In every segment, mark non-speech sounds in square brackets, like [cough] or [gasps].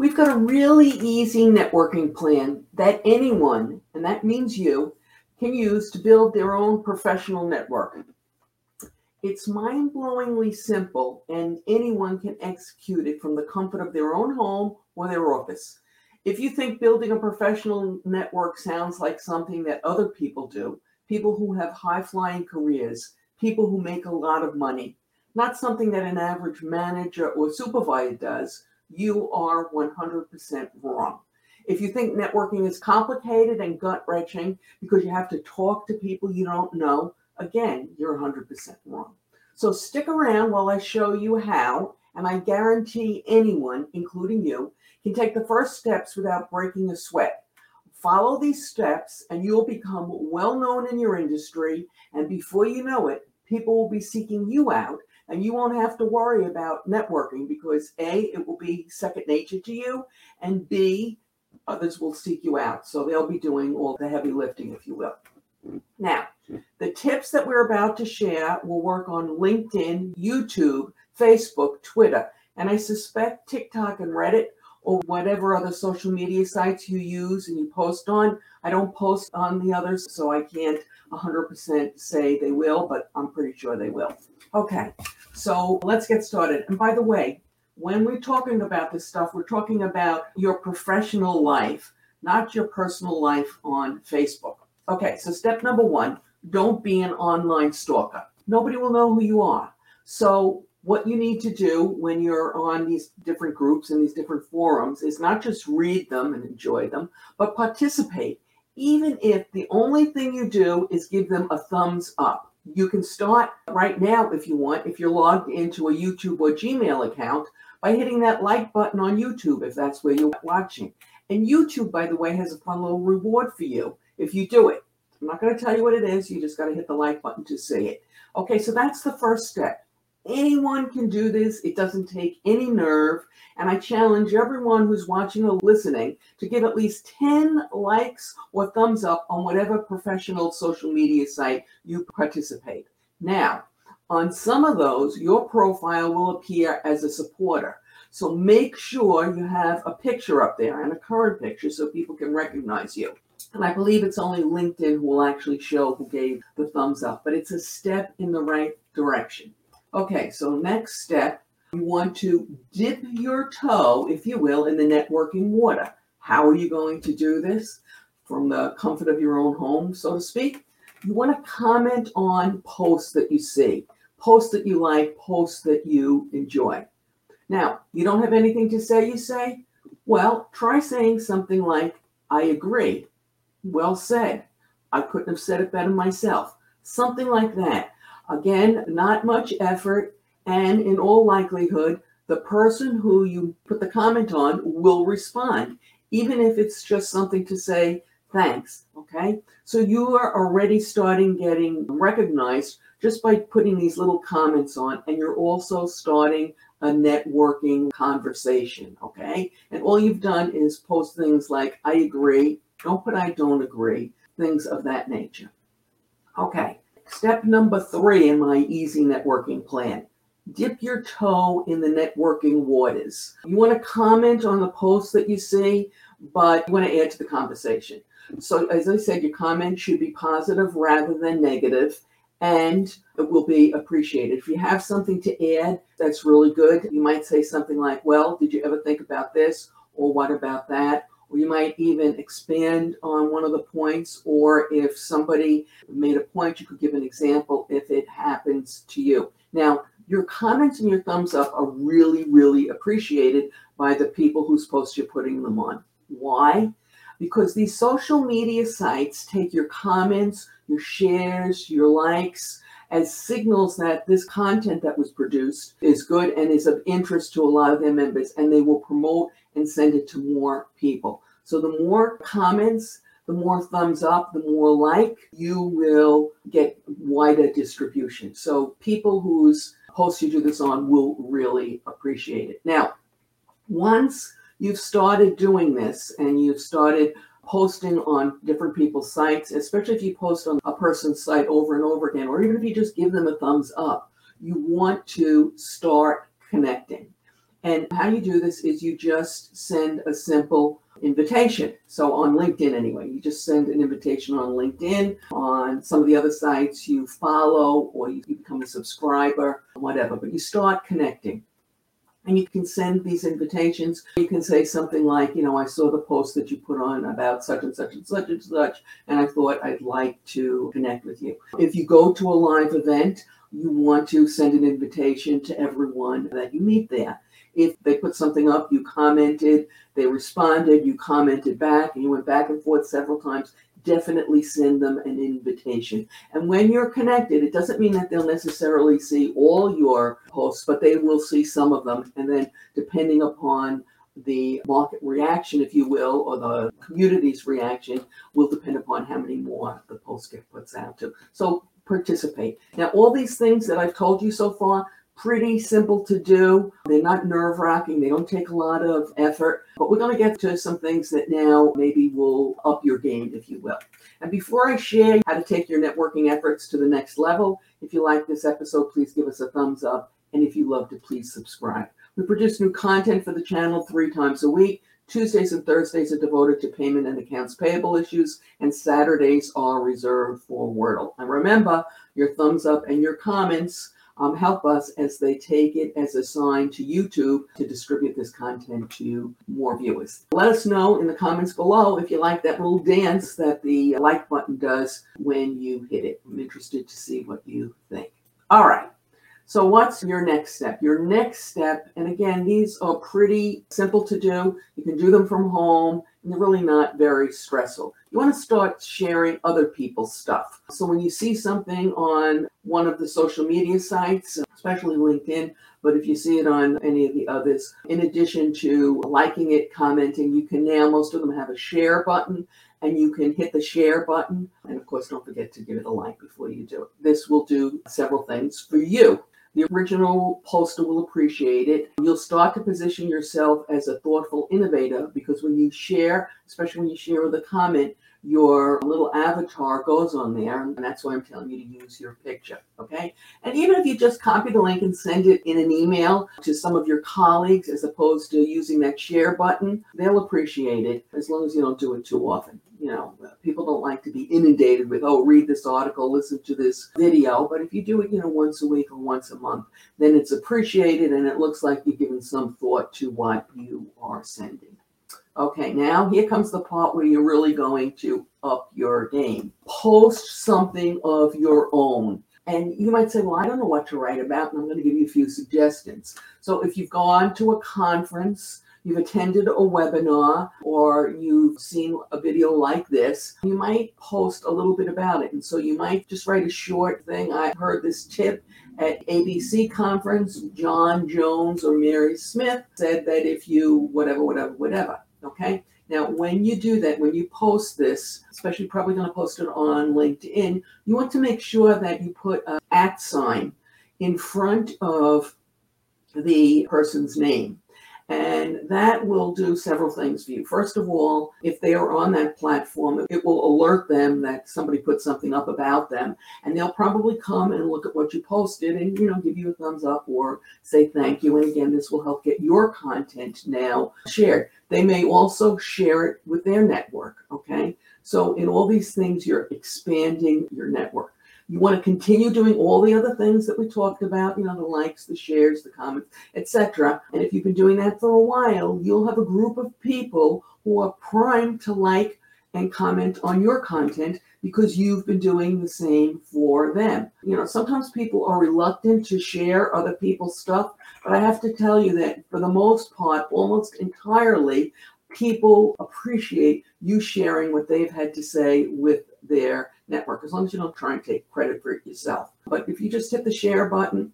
we've got a really easy networking plan that anyone, and that means you, can use to build their own professional network. It's mind blowingly simple, and anyone can execute it from the comfort of their own home or their office. If you think building a professional network sounds like something that other people do, people who have high flying careers, people who make a lot of money, not something that an average manager or supervisor does, you are 100% wrong. If you think networking is complicated and gut wrenching because you have to talk to people you don't know, again, you're 100% wrong. So stick around while I show you how, and I guarantee anyone, including you, can take the first steps without breaking a sweat. Follow these steps, and you'll become well known in your industry. And before you know it, people will be seeking you out, and you won't have to worry about networking because A, it will be second nature to you, and B, others will seek you out. So they'll be doing all the heavy lifting, if you will. Now, the tips that we're about to share will work on LinkedIn, YouTube, Facebook, Twitter, and I suspect TikTok and Reddit or whatever other social media sites you use and you post on. I don't post on the others, so I can't 100% say they will, but I'm pretty sure they will. Okay, so let's get started. And by the way, when we're talking about this stuff, we're talking about your professional life, not your personal life on Facebook. Okay, so step number one don't be an online stalker. Nobody will know who you are. So what you need to do when you're on these different groups and these different forums is not just read them and enjoy them, but participate. Even if the only thing you do is give them a thumbs up. You can start right now if you want, if you're logged into a YouTube or Gmail account, by hitting that like button on YouTube if that's where you're watching. And YouTube, by the way, has a fun little reward for you if you do it. I'm not going to tell you what it is. You just got to hit the like button to see it. Okay, so that's the first step. Anyone can do this. It doesn't take any nerve. And I challenge everyone who's watching or listening to give at least 10 likes or thumbs up on whatever professional social media site you participate. Now, on some of those, your profile will appear as a supporter. So make sure you have a picture up there and a current picture so people can recognize you. And I believe it's only LinkedIn who will actually show who gave the thumbs up, but it's a step in the right direction. Okay, so next step, you want to dip your toe, if you will, in the networking water. How are you going to do this? From the comfort of your own home, so to speak. You want to comment on posts that you see, posts that you like, posts that you enjoy. Now, you don't have anything to say, you say? Well, try saying something like, I agree. Well said. I couldn't have said it better myself. Something like that. Again, not much effort, and in all likelihood, the person who you put the comment on will respond, even if it's just something to say thanks. Okay, so you are already starting getting recognized just by putting these little comments on, and you're also starting a networking conversation. Okay, and all you've done is post things like, I agree, don't put I don't agree, things of that nature. Okay, Step number three in my easy networking plan dip your toe in the networking waters. You want to comment on the posts that you see, but you want to add to the conversation. So, as I said, your comment should be positive rather than negative, and it will be appreciated. If you have something to add that's really good, you might say something like, Well, did you ever think about this? Or what about that? You might even expand on one of the points, or if somebody made a point, you could give an example if it happens to you. Now, your comments and your thumbs up are really, really appreciated by the people whose posts you're putting them on. Why? Because these social media sites take your comments, your shares, your likes, as signals that this content that was produced is good and is of interest to a lot of their members, and they will promote and send it to more people. So the more comments, the more thumbs up, the more like, you will get wider distribution. So people whose posts you do this on will really appreciate it. Now, once you've started doing this and you've started posting on different people's sites, especially if you post on a person's site over and over again, or even if you just give them a thumbs up, you want to start connecting. And how you do this is you just send a simple invitation. So on LinkedIn, anyway, you just send an invitation on LinkedIn, on some of the other sites you follow, or you become a subscriber, whatever. But you start connecting. And you can send these invitations. You can say something like, you know, I saw the post that you put on about such and such and such and such, and I thought I'd like to connect with you. If you go to a live event, you want to send an invitation to everyone that you meet there. If they put something up, you commented, they responded, you commented back, and you went back and forth several times, definitely send them an invitation. And when you're connected, it doesn't mean that they'll necessarily see all your posts, but they will see some of them. And then, depending upon the market reaction, if you will, or the community's reaction, will depend upon how many more the post get puts out to. So participate. Now, all these things that I've told you so far, pretty simple to do. They're not nerve wracking. They don't take a lot of effort, but we're going to get to some things that now maybe will up your game, if you will. And before I share how to take your networking efforts to the next level, if you like this episode, please give us a thumbs up. And if you loved it, please subscribe. We produce new content for the channel three times a week. Tuesdays and Thursdays are devoted to payment and accounts payable issues, and Saturdays are reserved for Wordle. And remember, your thumbs up and your comments um, help us as they take it as a sign to YouTube to distribute this content to more viewers. Let us know in the comments below if you like that little dance that the like button does when you hit it. I'm interested to see what you think. All right. So, what's your next step? Your next step, and again, these are pretty simple to do. You can do them from home, really not very stressful. You want to start sharing other people's stuff. So, when you see something on one of the social media sites, especially LinkedIn, but if you see it on any of the others, in addition to liking it, commenting, you can now, most of them have a share button and you can hit the share button. And of course, don't forget to give it a like before you do it. This will do several things for you. The original poster will appreciate it. You'll start to position yourself as a thoughtful innovator because when you share, especially when you share with a comment, your little avatar goes on there, and that's why I'm telling you to use your picture. Okay. And even if you just copy the link and send it in an email to some of your colleagues as opposed to using that share button, they'll appreciate it as long as you don't do it too often you know, people don't like to be inundated with, oh, read this article, listen to this video. But if you do it, you know, once a week or once a month, then it's appreciated and it looks like you've given some thought to what you are sending. Okay, now here comes the part where you're really going to up your game. Post something of your own. And you might say, well, I don't know what to write about, and I'm going to give you a few suggestions. So if you've gone to a conference, you've attended a webinar or you've seen a video like this, you might post a little bit about it. And so you might just write a short thing. I heard this tip at ABC conference. John Jones or Mary Smith said that if you whatever, whatever, whatever. Okay. Now, when you do that, when you post this, especially probably going to post it on LinkedIn, you want to make sure that you put an at sign in front of the person's name. And that will do several things for you. First of all, if they are on that platform, it will alert them that somebody put something up about them. And they'll probably come and look at what you posted and, you know, give you a thumbs up or say thank you. And again, this will help get your content now shared. They may also share it with their network. Okay. So in all these things, you're expanding your network. You want to continue doing all the other things that we talked about, you know, the likes, the shares, the comments, etc. And if you've been doing that for a while, you'll have a group of people who are primed to like and comment on your content because you've been doing the same for them. You know, sometimes people are reluctant to share other people's stuff, but I have to tell you that for the most part, almost entirely, people appreciate you sharing what they've had to say with their network, as long as you don't try and take credit for it yourself. But if you just hit the share button,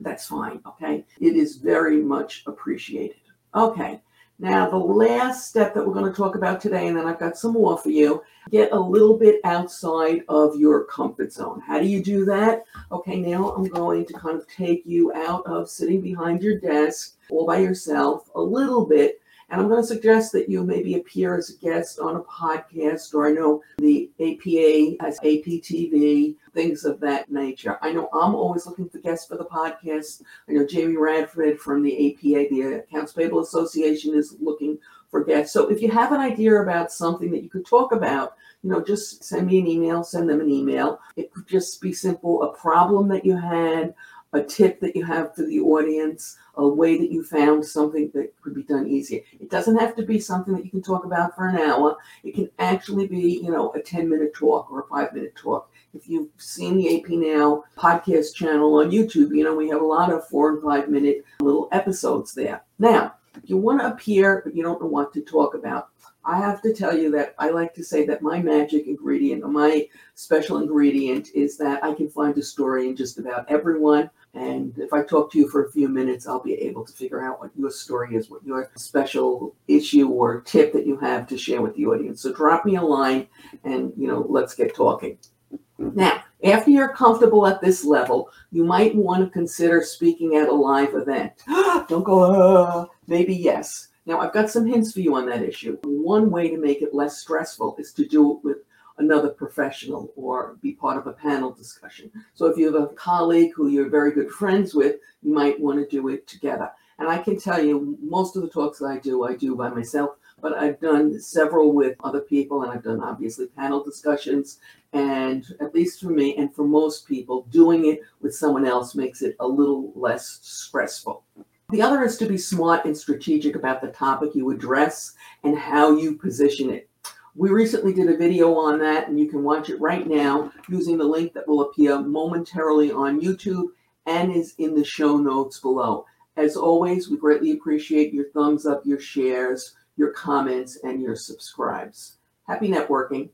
that's fine. Okay. It is very much appreciated. Okay. Now, the last step that we're going to talk about today, and then I've got some more for you, get a little bit outside of your comfort zone. How do you do that? Okay, now I'm going to kind of take you out of sitting behind your desk all by yourself a little bit And I'm going to suggest that you maybe appear as a guest on a podcast, or I know the APA has APTV, things of that nature. I know I'm always looking for guests for the podcast. I know Jamie Radford from the APA, the Accounts Payable Association, is looking for guests. So if you have an idea about something that you could talk about, you know, just send me an email, send them an email. It could just be simple, a problem that you had, a tip that you have for the audience, a way that you found something that could be done easier. It doesn't have to be something that you can talk about for an hour. It can actually be, you know, a 10 minute talk or a five minute talk. If you've seen the AP Now podcast channel on YouTube, you know, we have a lot of four and five minute little episodes there. Now, if you want to appear, but you don't know what to talk about, I have to tell you that I like to say that my magic ingredient or my special ingredient is that I can find a story in just about everyone. And if I talk to you for a few minutes, I'll be able to figure out what your story is, what your special issue or tip that you have to share with the audience. So drop me a line and, you know, let's get talking. Now, after you're comfortable at this level, you might want to consider speaking at a live event. [gasps] Don't go, uh, maybe yes. Now, I've got some hints for you on that issue. One way to make it less stressful is to do it with another professional or be part of a panel discussion. So, if you have a colleague who you're very good friends with, you might want to do it together. And I can tell you, most of the talks that I do, I do by myself, but I've done several with other people, and I've done obviously panel discussions. And at least for me and for most people, doing it with someone else makes it a little less stressful. The other is to be smart and strategic about the topic you address and how you position it. We recently did a video on that, and you can watch it right now using the link that will appear momentarily on YouTube and is in the show notes below. As always, we greatly appreciate your thumbs up, your shares, your comments, and your subscribes. Happy networking.